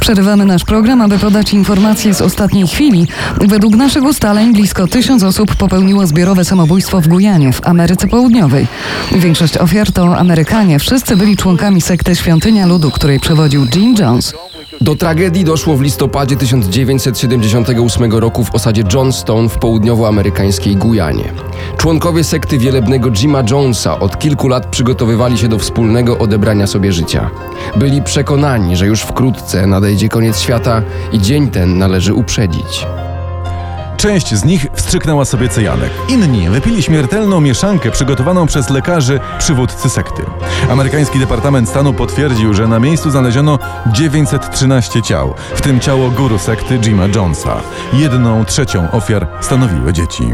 Przerywamy nasz program, aby podać informacje z ostatniej chwili. Według naszych ustaleń blisko tysiąc osób popełniło zbiorowe samobójstwo w Gujanie, w Ameryce Południowej. Większość ofiar to Amerykanie. Wszyscy byli członkami sekty Świątynia Ludu, której przewodził Jim Jones. Do tragedii doszło w listopadzie 1978 roku w osadzie Johnstone w południowoamerykańskiej Gujanie. Członkowie sekty wielebnego Jima Jonesa od kilku lat przygotowywali się do wspólnego odebrania sobie życia. Byli przekonani, że już wkrótce nadejdzie koniec świata i dzień ten należy uprzedzić. Część z nich wstrzyknęła sobie cyjanek. Inni wypili śmiertelną mieszankę przygotowaną przez lekarzy przywódcy sekty. Amerykański Departament Stanu potwierdził, że na miejscu znaleziono 913 ciał, w tym ciało guru sekty Jima Jonesa. Jedną trzecią ofiar stanowiły dzieci.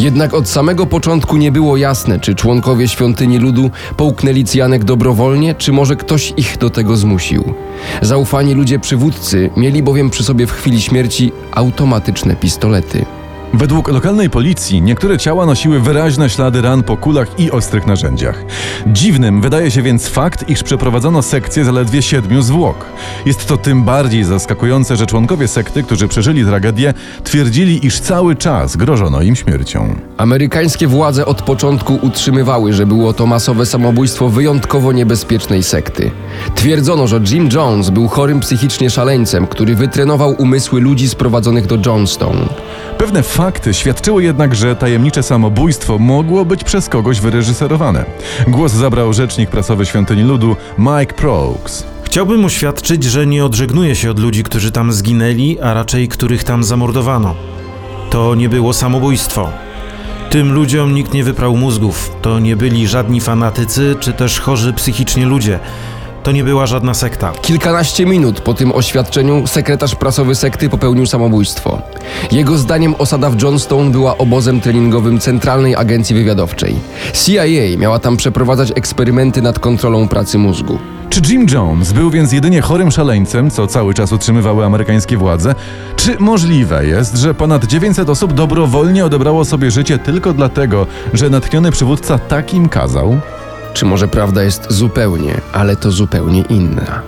Jednak od samego początku nie było jasne, czy członkowie świątyni ludu połknęli cyjanek dobrowolnie, czy może ktoś ich do tego zmusił. Zaufani ludzie przywódcy mieli bowiem przy sobie w chwili śmierci automatyczne pistolety. Według lokalnej policji niektóre ciała nosiły wyraźne ślady ran po kulach i ostrych narzędziach. Dziwnym wydaje się więc fakt, iż przeprowadzono sekcję zaledwie siedmiu zwłok. Jest to tym bardziej zaskakujące, że członkowie sekty, którzy przeżyli tragedię, twierdzili, iż cały czas grożono im śmiercią. Amerykańskie władze od początku utrzymywały, że było to masowe samobójstwo wyjątkowo niebezpiecznej sekty. Twierdzono, że Jim Jones był chorym psychicznie szaleńcem, który wytrenował umysły ludzi sprowadzonych do Johnstone. Pewne fakty świadczyły jednak, że tajemnicze samobójstwo mogło być przez kogoś wyreżyserowane. Głos zabrał rzecznik prasowy Świątyni Ludu Mike Prokes. Chciałbym oświadczyć, że nie odżegnuję się od ludzi, którzy tam zginęli, a raczej których tam zamordowano. To nie było samobójstwo. Tym ludziom nikt nie wyprał mózgów. To nie byli żadni fanatycy czy też chorzy psychicznie ludzie. To nie była żadna sekta. Kilkanaście minut po tym oświadczeniu sekretarz prasowy sekty popełnił samobójstwo. Jego zdaniem osada w Johnstone była obozem treningowym Centralnej Agencji Wywiadowczej. CIA miała tam przeprowadzać eksperymenty nad kontrolą pracy mózgu. Czy Jim Jones był więc jedynie chorym szaleńcem, co cały czas utrzymywały amerykańskie władze? Czy możliwe jest, że ponad 900 osób dobrowolnie odebrało sobie życie tylko dlatego, że natchniony przywódca takim kazał? Czy może prawda jest zupełnie, ale to zupełnie inna?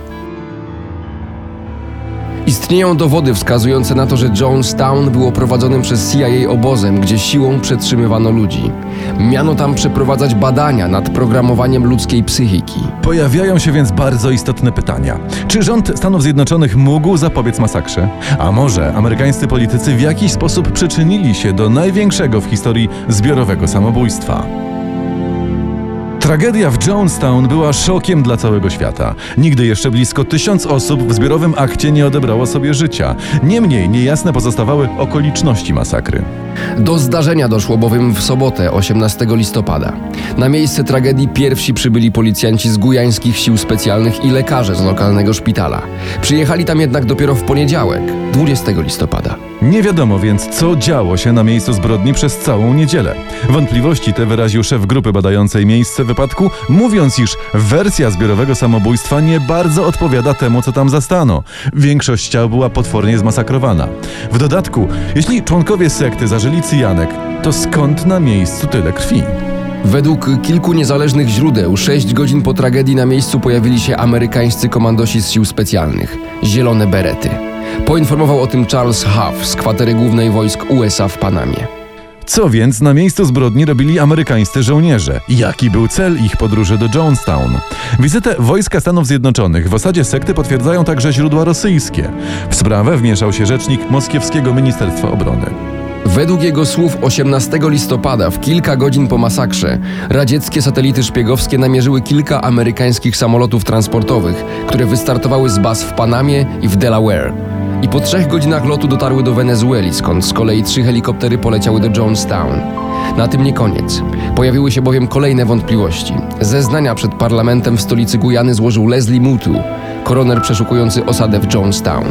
Istnieją dowody wskazujące na to, że Jonestown było prowadzonym przez CIA obozem, gdzie siłą przetrzymywano ludzi. Miano tam przeprowadzać badania nad programowaniem ludzkiej psychiki. Pojawiają się więc bardzo istotne pytania. Czy rząd Stanów Zjednoczonych mógł zapobiec masakrze? A może amerykańscy politycy w jakiś sposób przyczynili się do największego w historii zbiorowego samobójstwa? Tragedia w Jonestown była szokiem dla całego świata. Nigdy jeszcze blisko tysiąc osób w zbiorowym akcie nie odebrało sobie życia. Niemniej niejasne pozostawały okoliczności masakry. Do zdarzenia doszło bowiem w sobotę, 18 listopada. Na miejsce tragedii pierwsi przybyli policjanci z gujańskich sił specjalnych i lekarze z lokalnego szpitala. Przyjechali tam jednak dopiero w poniedziałek, 20 listopada. Nie wiadomo więc, co działo się na miejscu zbrodni przez całą niedzielę. Wątpliwości te wyraził szef grupy badającej miejsce wypadku, mówiąc, iż wersja zbiorowego samobójstwa nie bardzo odpowiada temu, co tam zastano. Większość ciał była potwornie zmasakrowana. W dodatku, jeśli członkowie sekty zażyli cyjanek, to skąd na miejscu tyle krwi? Według kilku niezależnych źródeł, 6 godzin po tragedii na miejscu pojawili się amerykańscy komandosi z sił specjalnych zielone berety. Poinformował o tym Charles Huff z kwatery głównej wojsk USA w Panamie. Co więc na miejscu zbrodni robili amerykańscy żołnierze? Jaki był cel ich podróży do Jonestown? Wizytę wojska Stanów Zjednoczonych w osadzie sekty potwierdzają także źródła rosyjskie. W sprawę wmieszał się rzecznik moskiewskiego Ministerstwa Obrony. Według jego słów 18 listopada, w kilka godzin po masakrze, radzieckie satelity szpiegowskie namierzyły kilka amerykańskich samolotów transportowych, które wystartowały z baz w Panamie i w Delaware. I po trzech godzinach lotu dotarły do Wenezueli, skąd z kolei trzy helikoptery poleciały do Jonestown. Na tym nie koniec. Pojawiły się bowiem kolejne wątpliwości. Zeznania przed parlamentem w stolicy Gujany złożył Leslie Mutu, koroner przeszukujący osadę w Jonestown.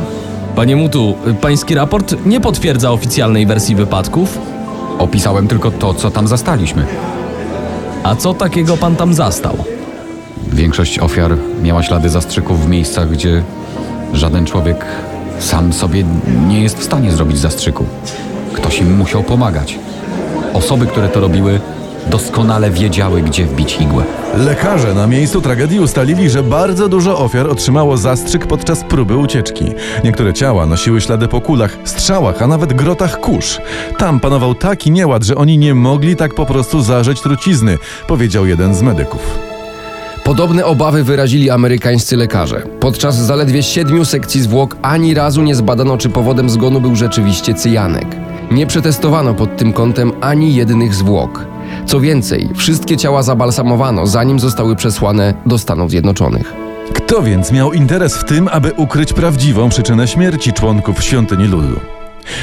Panie Mutu, pański raport nie potwierdza oficjalnej wersji wypadków? Opisałem tylko to, co tam zastaliśmy. A co takiego pan tam zastał? Większość ofiar miała ślady zastrzyków w miejscach, gdzie żaden człowiek sam sobie nie jest w stanie zrobić zastrzyku. Ktoś im musiał pomagać. Osoby, które to robiły, doskonale wiedziały, gdzie wbić igłę. Lekarze na miejscu tragedii ustalili, że bardzo dużo ofiar otrzymało zastrzyk podczas próby ucieczki. Niektóre ciała nosiły ślady po kulach, strzałach, a nawet grotach kurz. Tam panował taki nieład, że oni nie mogli tak po prostu zażyć trucizny, powiedział jeden z medyków. Podobne obawy wyrazili amerykańscy lekarze. Podczas zaledwie siedmiu sekcji zwłok ani razu nie zbadano, czy powodem zgonu był rzeczywiście cyjanek. Nie przetestowano pod tym kątem ani jednych zwłok. Co więcej, wszystkie ciała zabalsamowano, zanim zostały przesłane do Stanów Zjednoczonych. Kto więc miał interes w tym, aby ukryć prawdziwą przyczynę śmierci członków świątyni ludu?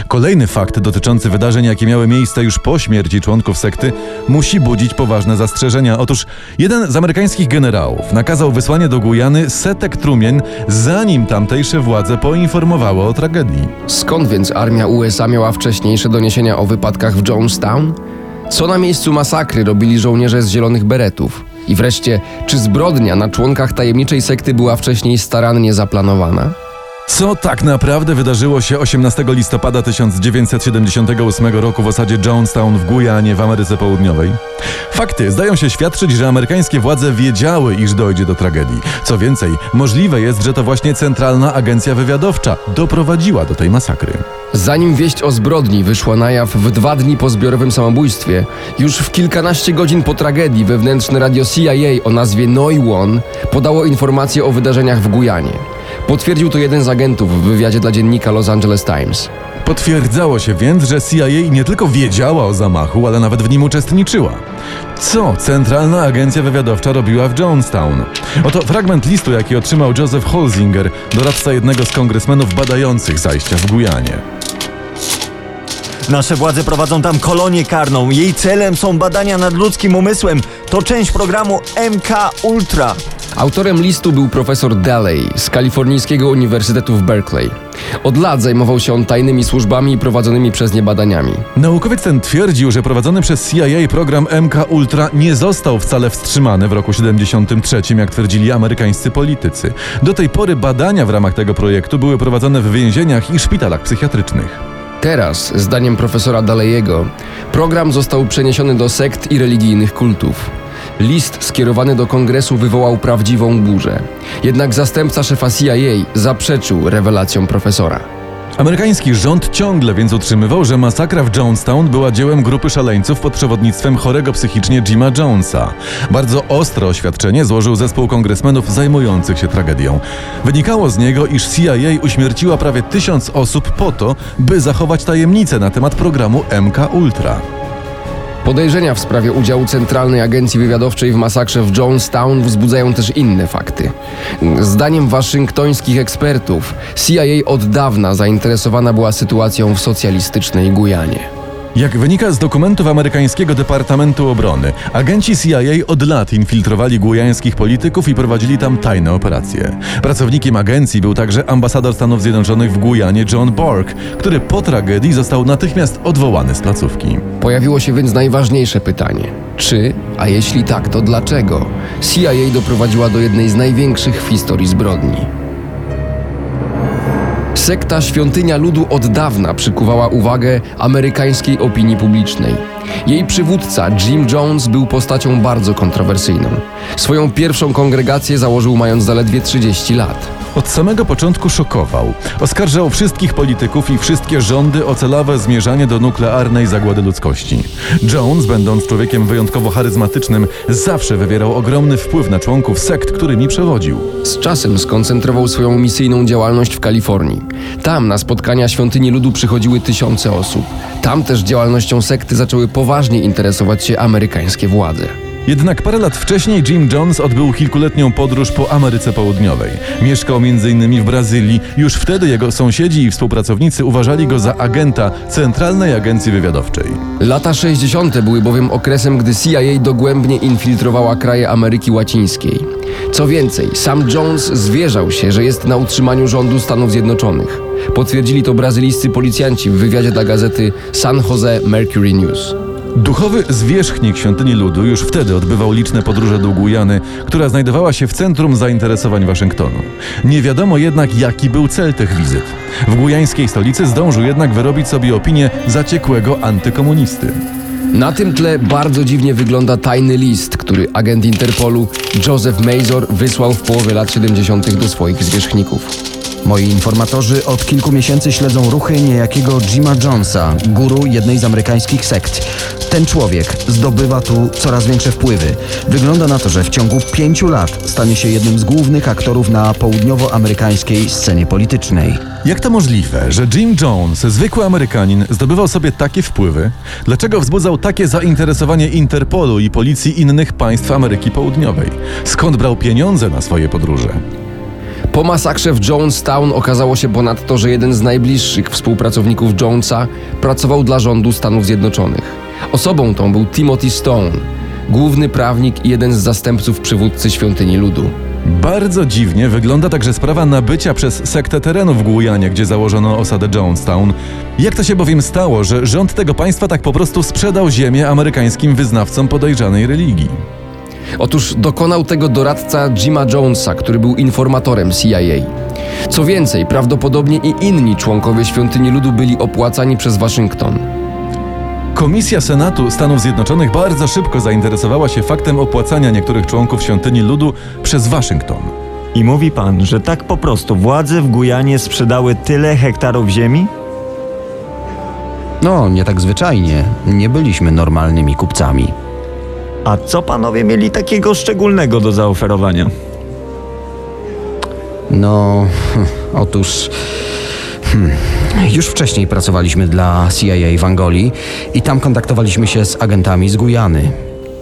Kolejny fakt dotyczący wydarzeń, jakie miały miejsce już po śmierci członków sekty, musi budzić poważne zastrzeżenia. Otóż jeden z amerykańskich generałów nakazał wysłanie do Gujany setek trumien, zanim tamtejsze władze poinformowały o tragedii. Skąd więc armia USA miała wcześniejsze doniesienia o wypadkach w Jonestown? Co na miejscu masakry robili żołnierze z zielonych beretów? I wreszcie, czy zbrodnia na członkach tajemniczej sekty była wcześniej starannie zaplanowana? Co tak naprawdę wydarzyło się 18 listopada 1978 roku w osadzie Jonestown w Gujanie w Ameryce Południowej? Fakty zdają się świadczyć, że amerykańskie władze wiedziały, iż dojdzie do tragedii. Co więcej, możliwe jest, że to właśnie Centralna Agencja Wywiadowcza doprowadziła do tej masakry. Zanim wieść o zbrodni wyszła na jaw w dwa dni po zbiorowym samobójstwie, już w kilkanaście godzin po tragedii wewnętrzne radio CIA o nazwie Noi One podało informacje o wydarzeniach w Gujanie. Potwierdził to jeden z agentów w wywiadzie dla dziennika Los Angeles Times. Potwierdzało się więc, że CIA nie tylko wiedziała o zamachu, ale nawet w nim uczestniczyła. Co Centralna Agencja Wywiadowcza robiła w Jonestown? Oto fragment listu, jaki otrzymał Joseph Holzinger, doradca jednego z kongresmenów badających zajścia w Gujanie. Nasze władze prowadzą tam kolonię karną. Jej celem są badania nad ludzkim umysłem. To część programu MK Ultra. Autorem listu był profesor Daley z kalifornijskiego Uniwersytetu w Berkeley. Od lat zajmował się on tajnymi służbami i prowadzonymi przez nie badaniami. Naukowiec ten twierdził, że prowadzony przez CIA program MK Ultra nie został wcale wstrzymany w roku 73, jak twierdzili amerykańscy politycy. Do tej pory badania w ramach tego projektu były prowadzone w więzieniach i szpitalach psychiatrycznych. Teraz, zdaniem profesora Dalejego, program został przeniesiony do sekt i religijnych kultów. List skierowany do kongresu wywołał prawdziwą burzę. Jednak zastępca szefa CIA zaprzeczył rewelacjom profesora. Amerykański rząd ciągle więc utrzymywał, że masakra w Jonestown była dziełem grupy szaleńców pod przewodnictwem chorego psychicznie Jima Jonesa. Bardzo ostre oświadczenie złożył zespół kongresmenów zajmujących się tragedią. Wynikało z niego, iż CIA uśmierciła prawie tysiąc osób po to, by zachować tajemnicę na temat programu MK Ultra. Podejrzenia w sprawie udziału Centralnej Agencji Wywiadowczej w masakrze w Jonestown wzbudzają też inne fakty. Zdaniem waszyngtońskich ekspertów, CIA od dawna zainteresowana była sytuacją w socjalistycznej Gujanie. Jak wynika z dokumentów amerykańskiego Departamentu Obrony, agenci CIA od lat infiltrowali gujańskich polityków i prowadzili tam tajne operacje. Pracownikiem agencji był także ambasador Stanów Zjednoczonych w Gujanie John Bork, który po tragedii został natychmiast odwołany z placówki. Pojawiło się więc najważniejsze pytanie: czy, a jeśli tak, to dlaczego CIA doprowadziła do jednej z największych w historii zbrodni? Sekta Świątynia Ludu od dawna przykuwała uwagę amerykańskiej opinii publicznej. Jej przywódca Jim Jones był postacią bardzo kontrowersyjną. Swoją pierwszą kongregację założył mając zaledwie 30 lat. Od samego początku szokował. Oskarżał wszystkich polityków i wszystkie rządy o celowe zmierzanie do nuklearnej zagłady ludzkości. Jones, będąc człowiekiem wyjątkowo charyzmatycznym, zawsze wywierał ogromny wpływ na członków sekt, którymi przewodził. Z czasem skoncentrował swoją misyjną działalność w Kalifornii. Tam na spotkania świątyni ludu przychodziły tysiące osób. Tam też działalnością sekty zaczęły poważnie interesować się amerykańskie władze. Jednak parę lat wcześniej Jim Jones odbył kilkuletnią podróż po Ameryce Południowej. Mieszkał m.in. w Brazylii. Już wtedy jego sąsiedzi i współpracownicy uważali go za agenta Centralnej Agencji Wywiadowczej. Lata 60. były bowiem okresem, gdy CIA dogłębnie infiltrowała kraje Ameryki Łacińskiej. Co więcej, sam Jones zwierzał się, że jest na utrzymaniu rządu Stanów Zjednoczonych. Potwierdzili to brazylijscy policjanci w wywiadzie dla gazety San Jose Mercury News. Duchowy zwierzchnik świątyni ludu już wtedy odbywał liczne podróże do Gujany, która znajdowała się w centrum zainteresowań Waszyngtonu. Nie wiadomo jednak, jaki był cel tych wizyt. W gujańskiej stolicy zdążył jednak wyrobić sobie opinię zaciekłego antykomunisty. Na tym tle bardzo dziwnie wygląda tajny list, który agent Interpolu Joseph Mazur wysłał w połowie lat 70. do swoich zwierzchników. Moi informatorzy od kilku miesięcy śledzą ruchy niejakiego Jima Jonesa, guru jednej z amerykańskich sekt. Ten człowiek zdobywa tu coraz większe wpływy. Wygląda na to, że w ciągu pięciu lat stanie się jednym z głównych aktorów na południowoamerykańskiej scenie politycznej. Jak to możliwe, że Jim Jones, zwykły Amerykanin, zdobywał sobie takie wpływy? Dlaczego wzbudzał takie zainteresowanie Interpolu i policji innych państw Ameryki Południowej? Skąd brał pieniądze na swoje podróże? Po masakrze w Jonestown okazało się ponadto, że jeden z najbliższych współpracowników Jonesa pracował dla rządu Stanów Zjednoczonych. Osobą tą był Timothy Stone, główny prawnik i jeden z zastępców przywódcy Świątyni Ludu. Bardzo dziwnie wygląda także sprawa nabycia przez sektę terenu w Gujanie, gdzie założono osadę Jonestown. Jak to się bowiem stało, że rząd tego państwa tak po prostu sprzedał ziemię amerykańskim wyznawcom podejrzanej religii? Otóż dokonał tego doradca Jima Jonesa, który był informatorem CIA. Co więcej, prawdopodobnie i inni członkowie Świątyni Ludu byli opłacani przez Waszyngton. Komisja Senatu Stanów Zjednoczonych bardzo szybko zainteresowała się faktem opłacania niektórych członków Świątyni Ludu przez Waszyngton. I mówi pan, że tak po prostu władze w Gujanie sprzedały tyle hektarów ziemi? No, nie tak zwyczajnie. Nie byliśmy normalnymi kupcami. A co panowie mieli takiego szczególnego do zaoferowania? No, otóż. Hmm, już wcześniej pracowaliśmy dla CIA w Angolii i tam kontaktowaliśmy się z agentami z Gujany.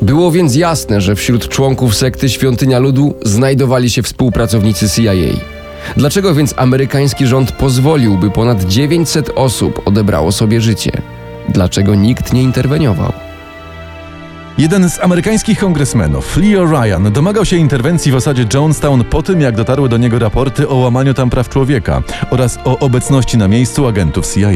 Było więc jasne, że wśród członków sekty Świątynia Ludu znajdowali się współpracownicy CIA. Dlaczego więc amerykański rząd pozwolił, by ponad 900 osób odebrało sobie życie? Dlaczego nikt nie interweniował? Jeden z amerykańskich kongresmenów, Leo Ryan, domagał się interwencji w osadzie Jonestown po tym, jak dotarły do niego raporty o łamaniu tam praw człowieka oraz o obecności na miejscu agentów CIA.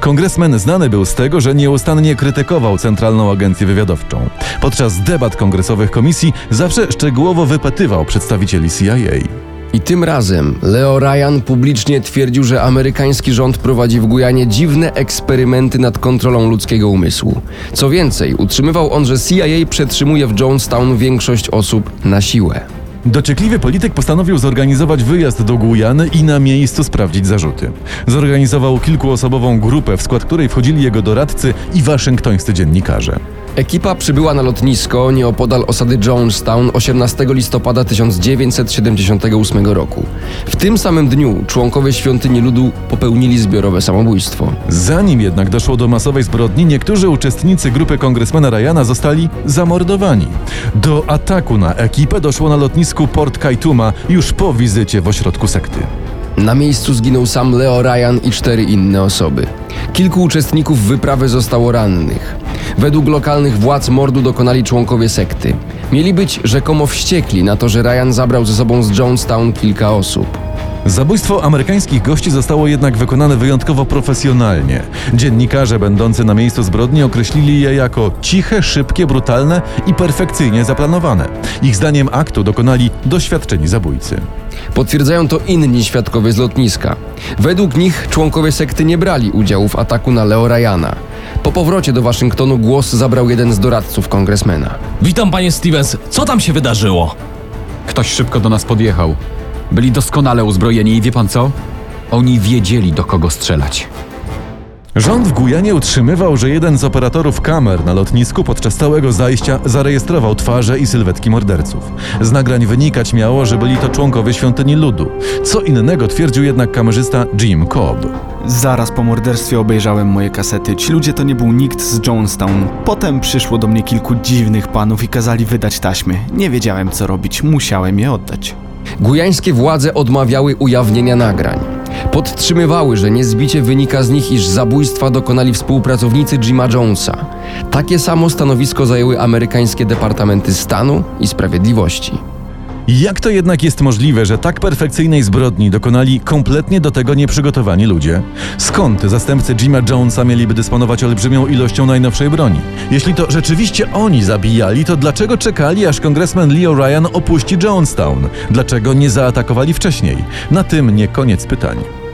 Kongresmen znany był z tego, że nieustannie krytykował Centralną Agencję Wywiadowczą. Podczas debat kongresowych komisji zawsze szczegółowo wypytywał przedstawicieli CIA. I tym razem Leo Ryan publicznie twierdził, że amerykański rząd prowadzi w Gujanie dziwne eksperymenty nad kontrolą ludzkiego umysłu. Co więcej, utrzymywał on, że CIA przetrzymuje w Jonestown większość osób na siłę. Dociekliwy polityk postanowił zorganizować wyjazd do Gujany i na miejscu sprawdzić zarzuty. Zorganizował kilkuosobową grupę, w skład której wchodzili jego doradcy i waszyngtońscy dziennikarze. Ekipa przybyła na lotnisko nieopodal osady Jonestown 18 listopada 1978 roku. W tym samym dniu członkowie Świątyni Ludu popełnili zbiorowe samobójstwo. Zanim jednak doszło do masowej zbrodni, niektórzy uczestnicy grupy kongresmena Ryana zostali zamordowani. Do ataku na ekipę doszło na lotnisku Port Kaituma już po wizycie w ośrodku sekty. Na miejscu zginął sam Leo Ryan i cztery inne osoby. Kilku uczestników wyprawy zostało rannych. Według lokalnych władz mordu dokonali członkowie sekty. Mieli być rzekomo wściekli na to, że Ryan zabrał ze sobą z Jonestown kilka osób. Zabójstwo amerykańskich gości zostało jednak wykonane wyjątkowo profesjonalnie. Dziennikarze będący na miejscu zbrodni określili je jako ciche, szybkie, brutalne i perfekcyjnie zaplanowane. Ich zdaniem aktu dokonali doświadczeni zabójcy. Potwierdzają to inni świadkowie z lotniska. Według nich członkowie sekty nie brali udziału w ataku na Leo Ryana. Po powrocie do Waszyngtonu głos zabrał jeden z doradców kongresmena. Witam panie Stevens, co tam się wydarzyło? Ktoś szybko do nas podjechał. Byli doskonale uzbrojeni i wie pan co? Oni wiedzieli, do kogo strzelać. Rząd w Gujanie utrzymywał, że jeden z operatorów kamer na lotnisku podczas całego zajścia zarejestrował twarze i sylwetki morderców. Z nagrań wynikać miało, że byli to członkowie świątyni ludu. Co innego twierdził jednak kamerzysta Jim Cobb. Zaraz po morderstwie obejrzałem moje kasety. Ci ludzie to nie był nikt z Jonestown. Potem przyszło do mnie kilku dziwnych panów i kazali wydać taśmy. Nie wiedziałem co robić, musiałem je oddać. Gujańskie władze odmawiały ujawnienia nagrań. Podtrzymywały, że niezbicie wynika z nich, iż zabójstwa dokonali współpracownicy Jima Jonesa. Takie samo stanowisko zajęły amerykańskie departamenty stanu i sprawiedliwości. Jak to jednak jest możliwe, że tak perfekcyjnej zbrodni dokonali kompletnie do tego nieprzygotowani ludzie? Skąd zastępcy Jima Jonesa mieliby dysponować olbrzymią ilością najnowszej broni? Jeśli to rzeczywiście oni zabijali, to dlaczego czekali, aż kongresmen Leo Ryan opuści Jonestown? Dlaczego nie zaatakowali wcześniej? Na tym nie koniec pytań.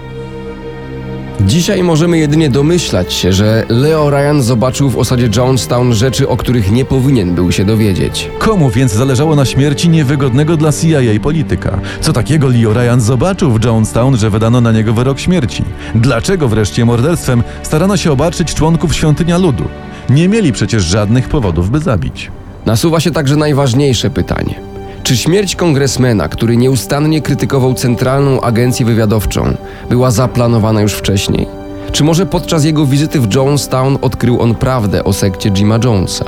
Dzisiaj możemy jedynie domyślać się, że Leo Ryan zobaczył w osadzie Jonestown rzeczy, o których nie powinien był się dowiedzieć. Komu więc zależało na śmierci niewygodnego dla CIA polityka? Co takiego Leo Ryan zobaczył w Jonestown, że wydano na niego wyrok śmierci? Dlaczego wreszcie morderstwem starano się obarczyć członków Świątynia Ludu? Nie mieli przecież żadnych powodów, by zabić. Nasuwa się także najważniejsze pytanie. Czy śmierć kongresmena, który nieustannie krytykował Centralną Agencję Wywiadowczą, była zaplanowana już wcześniej? Czy może podczas jego wizyty w Jonestown odkrył on prawdę o sekcie Jima Jonesa?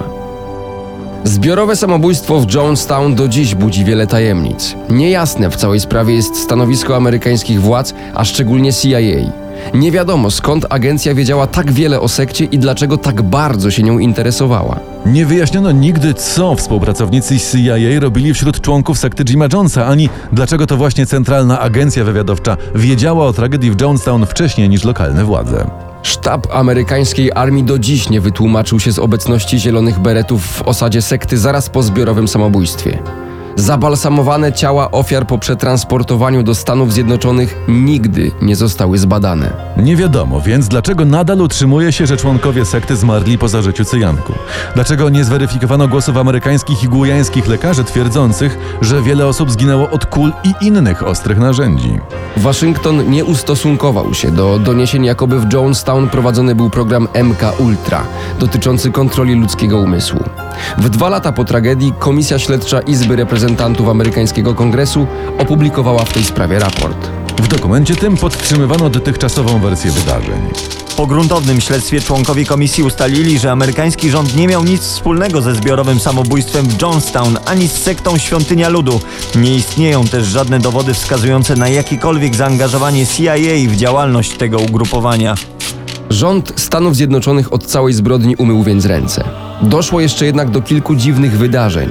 Zbiorowe samobójstwo w Jonestown do dziś budzi wiele tajemnic. Niejasne w całej sprawie jest stanowisko amerykańskich władz, a szczególnie CIA. Nie wiadomo skąd agencja wiedziała tak wiele o sekcie i dlaczego tak bardzo się nią interesowała. Nie wyjaśniono nigdy, co współpracownicy CIA robili wśród członków sekty Jima Jonesa, ani dlaczego to właśnie Centralna Agencja Wywiadowcza wiedziała o tragedii w Jonestown wcześniej niż lokalne władze. Sztab amerykańskiej armii do dziś nie wytłumaczył się z obecności zielonych beretów w osadzie sekty zaraz po zbiorowym samobójstwie. Zabalsamowane ciała ofiar po przetransportowaniu do Stanów Zjednoczonych nigdy nie zostały zbadane. Nie wiadomo więc, dlaczego nadal utrzymuje się, że członkowie sekty zmarli po zażyciu cyjanku. Dlaczego nie zweryfikowano głosów amerykańskich i gujańskich lekarzy twierdzących, że wiele osób zginęło od kul i innych ostrych narzędzi. Waszyngton nie ustosunkował się do doniesień, jakoby w Jonestown prowadzony był program MK Ultra dotyczący kontroli ludzkiego umysłu. W dwa lata po tragedii Komisja Śledcza Izby Reprezentantów Amerykańskiego Kongresu opublikowała w tej sprawie raport. W dokumencie tym podtrzymywano dotychczasową wersję wydarzeń. Po gruntownym śledztwie członkowie komisji ustalili, że amerykański rząd nie miał nic wspólnego ze zbiorowym samobójstwem w Jonestown ani z sektą Świątynia Ludu. Nie istnieją też żadne dowody wskazujące na jakiekolwiek zaangażowanie CIA w działalność tego ugrupowania. Rząd Stanów Zjednoczonych od całej zbrodni umył więc ręce. Doszło jeszcze jednak do kilku dziwnych wydarzeń.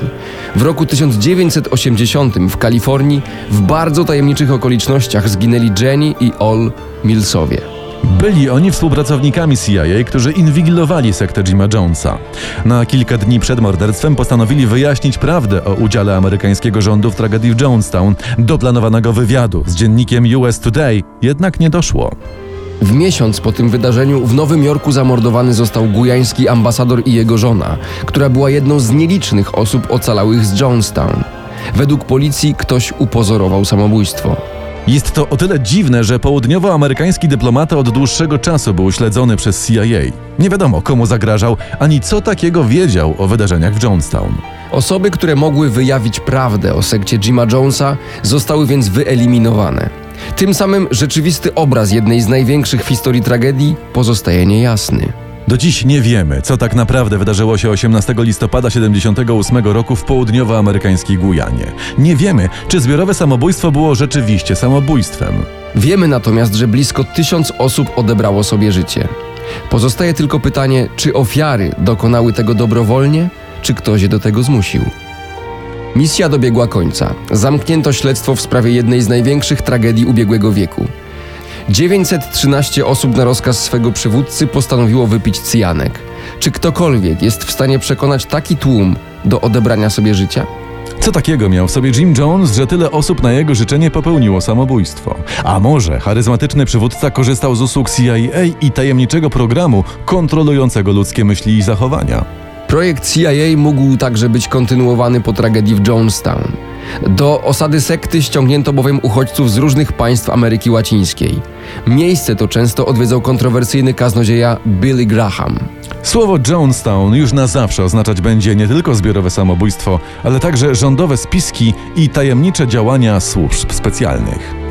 W roku 1980 w Kalifornii w bardzo tajemniczych okolicznościach zginęli Jenny i Ol Millsowie. Byli oni współpracownikami CIA, którzy inwigilowali sektę Jima Jonesa. Na kilka dni przed morderstwem postanowili wyjaśnić prawdę o udziale amerykańskiego rządu w tragedii w Jonestown. Do planowanego wywiadu z dziennikiem US Today jednak nie doszło. W miesiąc po tym wydarzeniu w Nowym Jorku zamordowany został gujański ambasador i jego żona, która była jedną z nielicznych osób ocalałych z Jonestown. Według policji ktoś upozorował samobójstwo. Jest to o tyle dziwne, że południowoamerykański dyplomata od dłuższego czasu był śledzony przez CIA. Nie wiadomo, komu zagrażał, ani co takiego wiedział o wydarzeniach w Jonestown. Osoby, które mogły wyjawić prawdę o sekcie Jima Jonesa, zostały więc wyeliminowane. Tym samym rzeczywisty obraz jednej z największych w historii tragedii pozostaje niejasny. Do dziś nie wiemy, co tak naprawdę wydarzyło się 18 listopada 78 roku w południowoamerykańskiej Gujanie. Nie wiemy, czy zbiorowe samobójstwo było rzeczywiście samobójstwem. Wiemy natomiast, że blisko tysiąc osób odebrało sobie życie. Pozostaje tylko pytanie, czy ofiary dokonały tego dobrowolnie, czy ktoś je do tego zmusił. Misja dobiegła końca. Zamknięto śledztwo w sprawie jednej z największych tragedii ubiegłego wieku. 913 osób na rozkaz swego przywódcy postanowiło wypić cyjanek. Czy ktokolwiek jest w stanie przekonać taki tłum do odebrania sobie życia? Co takiego miał w sobie Jim Jones, że tyle osób na jego życzenie popełniło samobójstwo? A może charyzmatyczny przywódca korzystał z usług CIA i tajemniczego programu kontrolującego ludzkie myśli i zachowania? Projekt CIA mógł także być kontynuowany po tragedii w Jonestown. Do osady sekty ściągnięto bowiem uchodźców z różnych państw Ameryki Łacińskiej. Miejsce to często odwiedzał kontrowersyjny kaznodzieja Billy Graham. Słowo Jonestown już na zawsze oznaczać będzie nie tylko zbiorowe samobójstwo, ale także rządowe spiski i tajemnicze działania służb specjalnych.